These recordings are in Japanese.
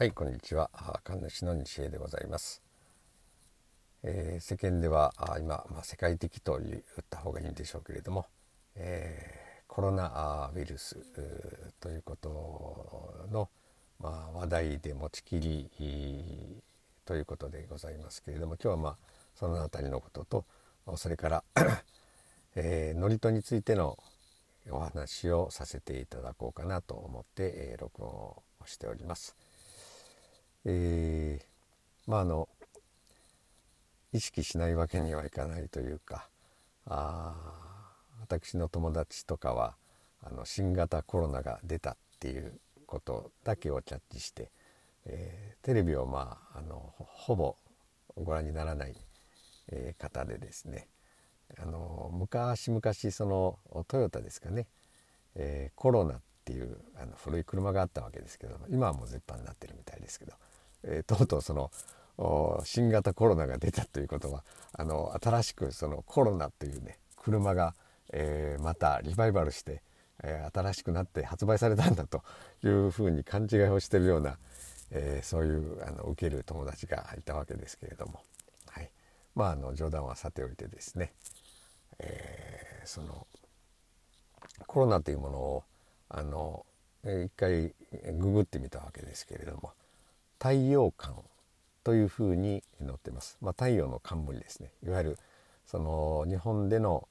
はいこんにちは神主の西江でございます、えー、世間では今、まあ、世界的と言った方がいいんでしょうけれども、えー、コロナウイルスということの、まあ、話題で持ちきりということでございますけれども今日はまあその辺りのこととそれから えー、祝詞についてのお話をさせていただこうかなと思って、えー、録音をしております。えー、まああの意識しないわけにはいかないというかあ私の友達とかはあの新型コロナが出たっていうことだけをキャッチして、えー、テレビをまああのほぼご覧にならない、えー、方でですねあの昔々そのトヨタですかね、えー、コロナっていうあの古い車があったわけですけど今はもう絶版になってるみたいですけどえー、とうとうその新型コロナが出たということはあの新しくそのコロナというね車が、えー、またリバイバルして、えー、新しくなって発売されたんだというふうに勘違いをしてるような、えー、そういうあの受ける友達がいたわけですけれども、はい、まああの冗談はさておいてですね、えそのコロナというものをあの一回ググってみたわけですけれども。太陽冠というふうに載ってます、まあ、太陽の冠ですね。いわゆるその日本での、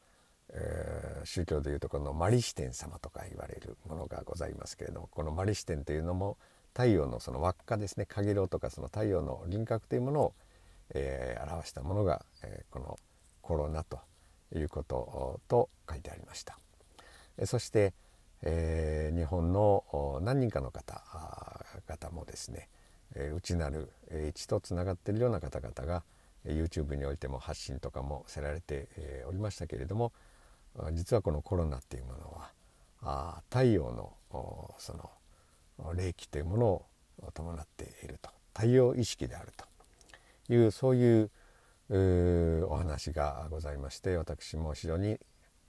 えー、宗教でいうとこのマリシテン様とか言われるものがございますけれどもこのマリシテンというのも太陽のその輪っかですね。陽色とかその太陽の輪郭というものを、えー、表したものが、えー、このコロナということと書いてありました。そして、えー、日本の何人かの方々もですね内なる、一とつながっているような方々が YouTube においても発信とかもせられて、おりましたけれども実はこのコロナっていうものは太陽のその霊気というものを伴っていると太陽意識であるというそういうお話がございまして私も非常に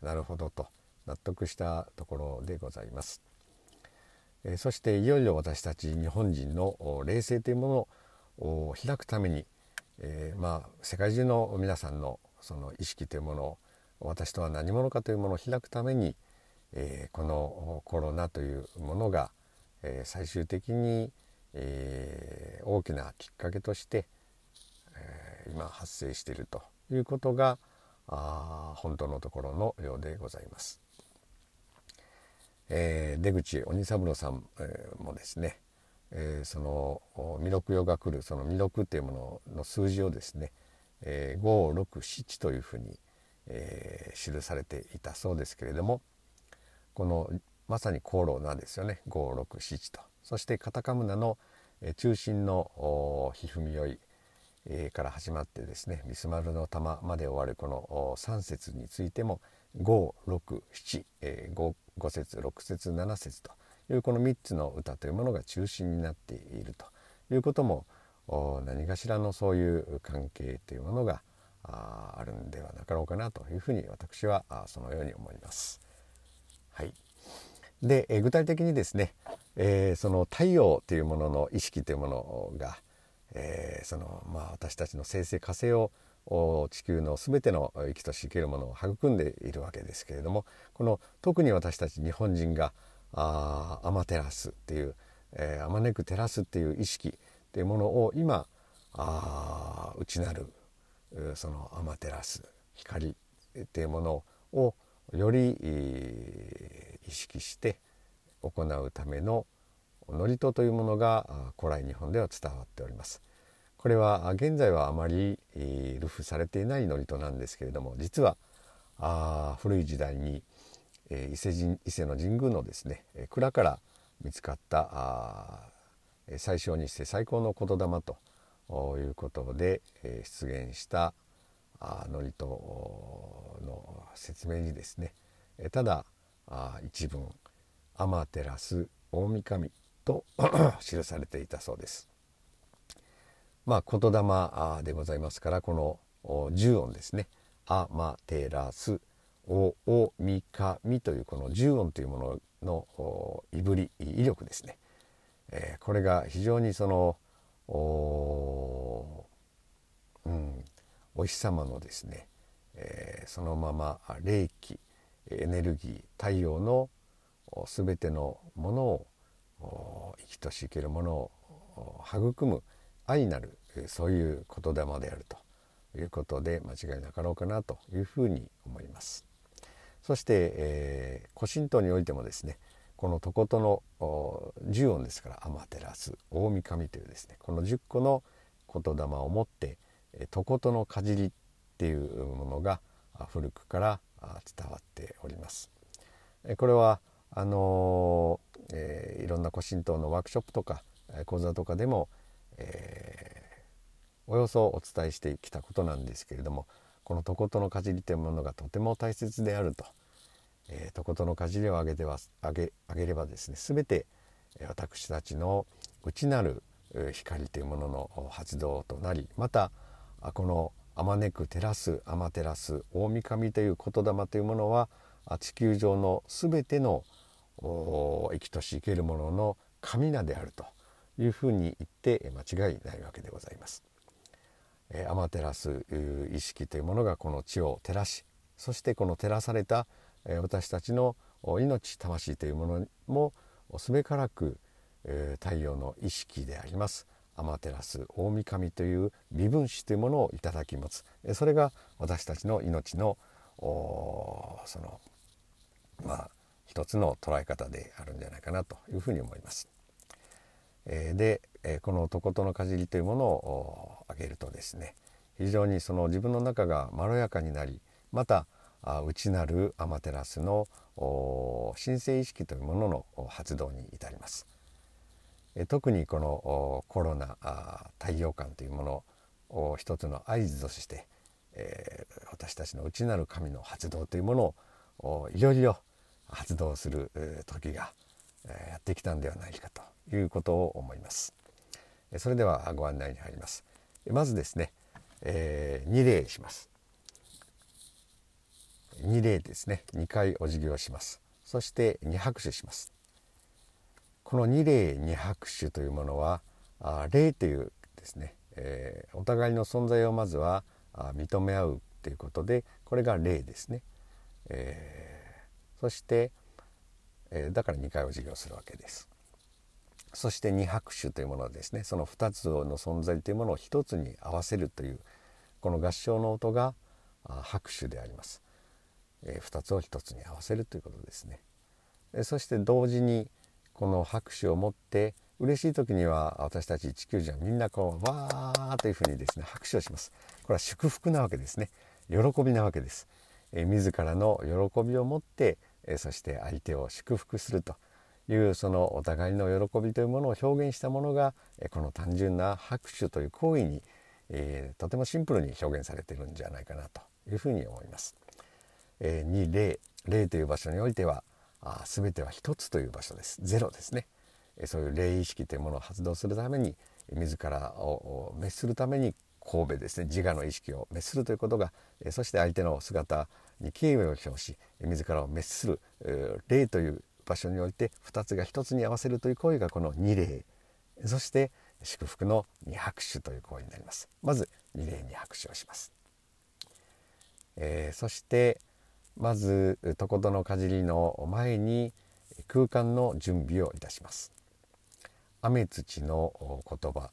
なるほどと納得したところでございます。そしていよいよ私たち日本人の霊性というものを開くために、えー、まあ世界中の皆さんのその意識というものを私とは何者かというものを開くために、えー、このコロナというものが、えー、最終的に、えー、大きなきっかけとして、え今発生しているということがあ本当のところのようでございます。えー、出口鬼三郎さん、もですね、えー、その弥勒用が来るその弥勒っていうものの数字をですね、えー、567というふうに、えー、記されていたそうですけれどもこのまさにコロナですよね567と。そしてカタカムナの中心のひふみよいから始まってですねビスマルの玉まで終わるこの3節についても567、えー、5, 5節6節7節というこの3つの歌というものが中心になっているということも何かしらのそういう関係というものがあるんではなかろうかなというふうに私はそのように思います。はい、で、え具体的にですね、えー、その太陽というものの意識というものが、えー、そのまあ、私たちの生成火星を地球の全ての生きとし生けるものを育んでいるわけですけれどもこの特に私たち日本人があアマテラスっていう、えー、あまねく照らすっていう意識っていうものを今あ内なるそのアマテラス光っていうものをより意識して行うための祝詞というものが古来日本では伝わっております。これは現在はあまり流布されていない祝詞なんですけれども実はあ古い時代に、伊勢神伊勢の神宮のですね蔵から見つかったあ最小にして最高の言霊ということで、出現した祝詞の説明にですねただ一文「天照大神」と 記されていたそうです。まあ、言霊でございますからこの十音ですね「あまてらす」「おおみかみ」というこの十音というもののいぶり威力ですね、えー、これが非常にそのお,、うん、お日様のですね、えー、そのまま霊気エネルギー太陽の全てのものを生きとし生けるものを育む愛なるそういう言霊であるということで間違いなかろうかなというふうに思います。そして、えー、古神道においてもですねこの常との10音ですから「アマテラス」「大神」というですねこの10個の言霊を持って「常とのかじり」っていうものが古くから伝わっております。これはあのー、えー、いろんな古神道のワークショップとか講座とかでも、えー、およそお伝えしてきたことなんですけれどもこの「とことのかじり」というものがとても大切であると。えー、とことのかじりを上げては上げ上げればですね全て私たちの内なる光というものの発動となりまたこのあまねく照らす天照らす大御神という言霊というものは地球上の全ての生きとし生けるものの神名であるというふうに言って間違いないわけでございます。天照す意識というものがこの地を照らしそしてこの照らされた私たちの命魂というものもすべからく太陽の意識であります天照大神という微分子というものをいただきますそれが私たちの命のそのまあ一つの捉え方であるんじゃないかなというふうに思います。でこの「とことのかじり」というものを挙げるとですね非常にその自分の中がまろやかになりまた内なるアマテラスの神聖意識というものの発動に至ります。特にこのコロナ太陽感というものを一つの合図として、え、私たちの内なる神の発動というものをいよいよ発動する時がやってきたんではないかということを思います。それではご案内に入ります。まずですね、えー、2礼します。2礼ですね2回お辞儀をしますそして2拍手しますこの2礼2拍手というものはあ礼というですね、えー、お互いの存在をまずはあ認め合うということでこれが礼ですね、えー、そして、えー、だから2回お辞儀をするわけですそして2拍手というものですねその2つの存在というものを1つに合わせるというこの合唱の音が拍手でありますえ2つを1つに合わせるということですね。そして同時にこの拍手を持って嬉しい時には私たち地球人はみんなこうわーというふうにですね拍手をします。これは祝福なわけですね。喜びなわけです。え自らの喜びを持ってえそして相手を祝福するというそのお互いの喜びというものを表現したものがこの単純な拍手という行為に、えー、とてもシンプルに表現されているんじゃないかなというふうに思います。えに霊霊という場所においてはあ全ては一つという場所です。ゼロですね、えそういう霊意識というものを発動するために自らを滅するために神戸ですね。自我の意識を滅するということがえそして相手の姿に敬意を表し自らを滅する霊という場所において2つが1つに合わせるという行為がこの二礼。そして祝福の二拍手という行為になります。まず二礼二拍手をします、えー、そしてまずとことのかじりの前に空間の準備をいたします。雨土の言葉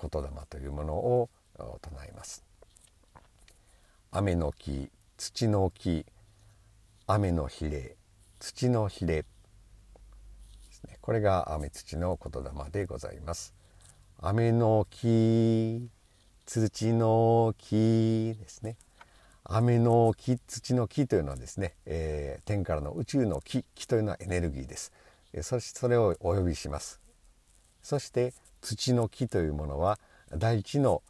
言霊というものを唱えます。雨の木土の木雨の比例土の比例これが雨土の言霊でございます。雨の木土の木ですね。雨の木土の木というのはですね、えー、天からの宇宙の木木というのはエネルギーです、え、そしてそれをお呼びします。そして土の木というものは大地の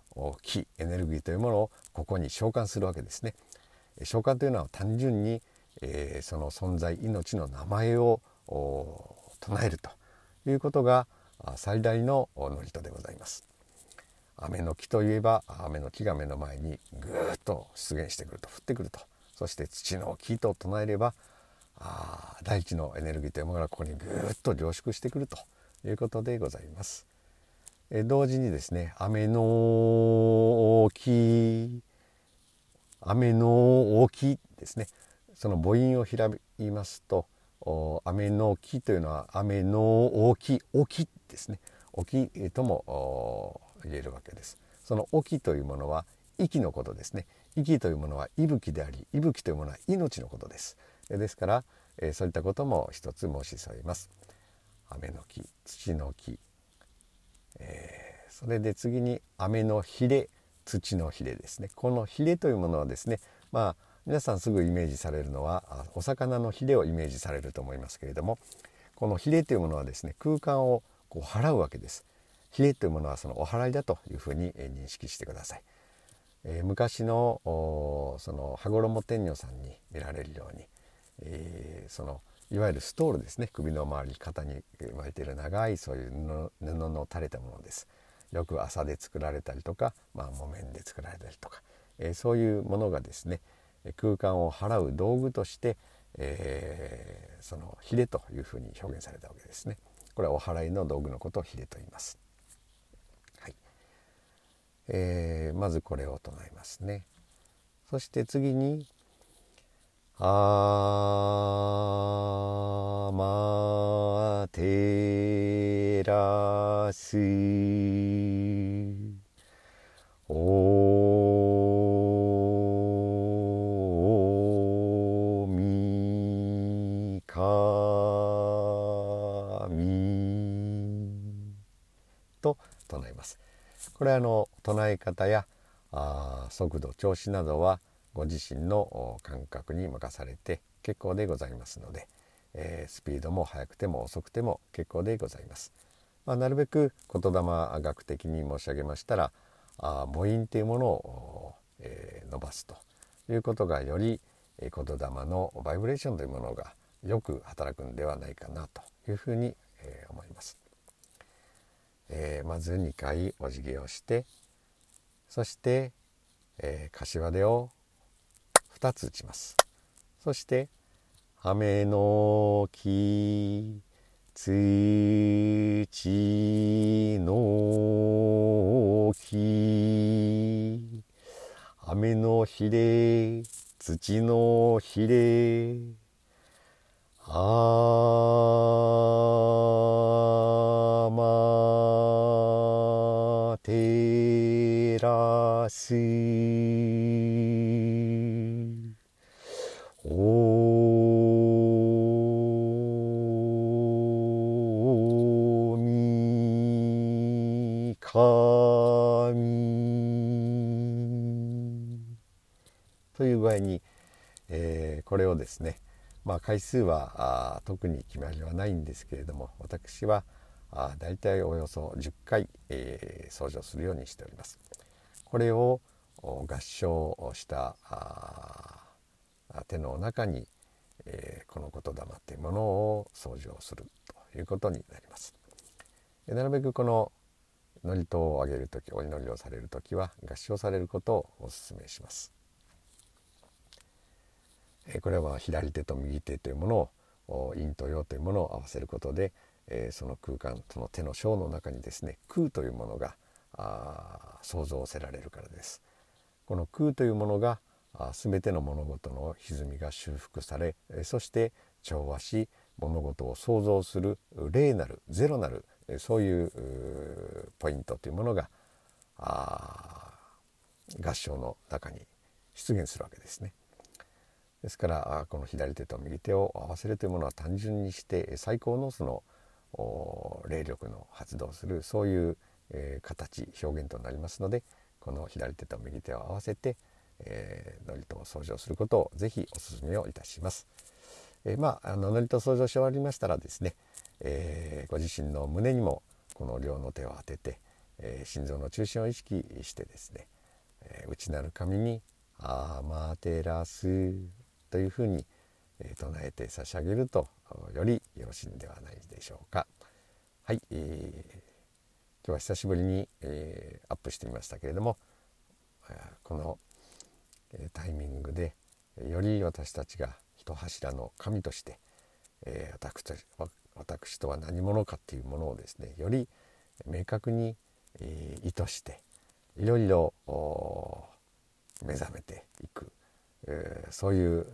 木エネルギーというものをここに召喚するわけですね。召喚というのは単純に、えー、その存在命の名前を唱えるということが最大のノリトでございます。雨の木といえば雨の木が目の前にぐーっと出現してくると降ってくると。そして土の木と唱えればあ大地のエネルギーというものがここにぐーっと凝縮してくるということでございます。え同時にですね「雨のき」「雨のき」ですね。その母音を開きますと「雨のき」というのは「雨のき」「起き」ですね「起き」とも言えるわけです。その「起き」というものは息のことですね。息というものは息吹であり息吹というものは命のことです。ですから、えそういったことも一つ申し添えます。雨の木土の木えー、それで次に雨のひれ土のひれですねこのひれというものはですねまあ皆さんすぐイメージされるのはお魚のひれをイメージされると思いますけれどもこのひれというものはですね空間をこう払うわけです。ひれというものはそのお祓いだというふうに認識してください。えー、昔のその羽衣天女さんに見られるように、えー、そのいわゆるストールですね首の周り肩に巻いている長いそういう布の垂れたものですよく麻で作られたりとか、まあ、木綿で作られたりとか、えー、そういうものがですね空間を払う道具として、えー、そのヒレというふうに表現されたわけですね。これはお祓いの道具のことをヒレと言います、はい。えー、まずこれを唱えますね。そして次にあまてらすおこれはあの唱え方やあ速度調子などはご自身の感覚に任されて結構でございますので、えー、スピードも速くても遅くても結構でございます。まあ、なるべく言霊学的に申し上げましたらあ母音というものを、えー、伸ばすということがより言霊のバイブレーションというものがよく働くんではないかなというふうに、えー、思います。えー、まず2回お辞儀をしてそして、えー、柏手を2つ打ちます。そして「雨の木土の木」「雨のひれ土のひれ」「あまてらす」という具合に、えー、これをですねまあ回数は特に決まりはないんですけれども私はあ大体およそ10回、えー、掃除をするようにしております。これを合唱した手の中に、えー、この言霊というものを掃除をするということになります。なるべくこの祝詞をあげる時お祈りをされる時は合唱されることをお勧めします。これは左手と右手というものを陰と陽というものを合わせることでえその空間その手の章の中にですね空というものがあ想像せられるからです。この空というものがあ全ての物事の歪みが修復されそして調和し物事を創造する霊なるゼロなるそういうポイントというものが合唱の中に出現するわけですね。ですからこの左手と右手を合わせるというものは単純にして最高のその霊力の発動するそういう、え形表現となりますのでこの左手と右手を合わせて、えー、祝詞を掃除をすることをぜひお勧めをいたします。えー、まああの祝詞掃除をし終わりましたらですね、えー、ご自身の胸にもこの両の手を当てて、え心臓の中心を意識してですね、え内なる神に「アマテラス」というふうに唱えて差し上げるとよりよろしいんではないでしょうか。はい、えー、今日は久しぶりに、えー、アップしてみましたけれどもこのタイミングでより私たちが一柱の神として、え、私私とは何者かっていうものをですねより明確に、え、意図していろいろ目覚めていく、え、そういう、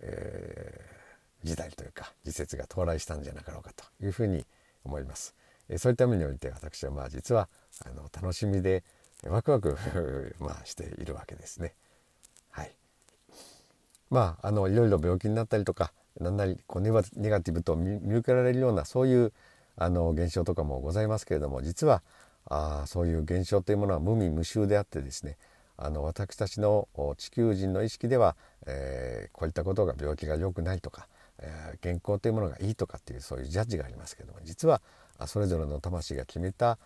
えー、時代というか時節が到来したんじゃなかろうかというふうに思います。えー、そういった意味において私はまあ実はあの楽しみでワクワク まあしているわけですね。はい。まああのいろいろ病気になったりとか何なりこうネガティブと見受けられるようなそういうあの現象とかもございますけれども実はあそういう現象というものは無味無臭であってですねあの私たちの地球人の意識では、えー、こういったことが病気が良くないとか、えー、健康というものがいいとかっていうそういうジャッジがありますけども実はそれぞれの魂が決めた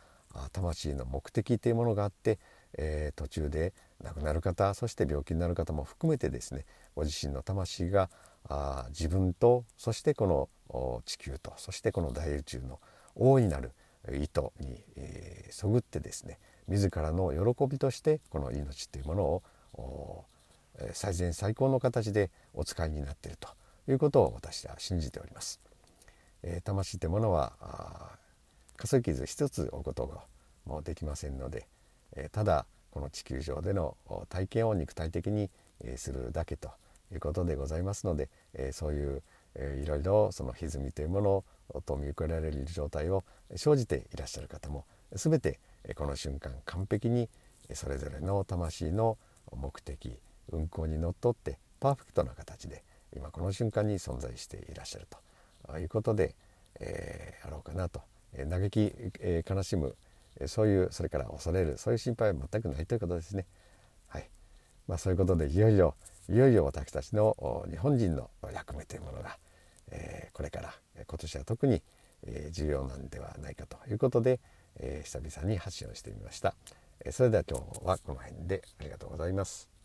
魂の目的というものがあって、えー、途中で亡くなる方そして病気になる方も含めてですねご自身の魂があ自分とそしてこの地球とそしてこの大宇宙の大いなる意図に、えー、そぐってですね自らの喜びとしてこの命というものを最善最高の形でお使いになっているということを私は信じております。えー、魂というものは化石傷一つ置くこともできませんので、えー、ただこの地球上での体験を肉体的にするだけということでございますので、えそういう、えいろいろその歪みというものをと見受けられる状態を生じていらっしゃる方も全てこの瞬間完璧にそれぞれの魂の目的運行にのっとってパーフェクトな形で今この瞬間に存在していらっしゃるということで、えー、あろうかなと、えー、嘆き、えー、悲しむそういうそれから恐れるそういう心配は全くないということですね。はいまあ、そういうことでいよいよいよいよ私たちの日本人の役目というものが、えー、これから今年は特に、えー、重要なんではないかということで、えー、久々に発信をしてみました。えそれでは今日はこの辺でありがとうございます。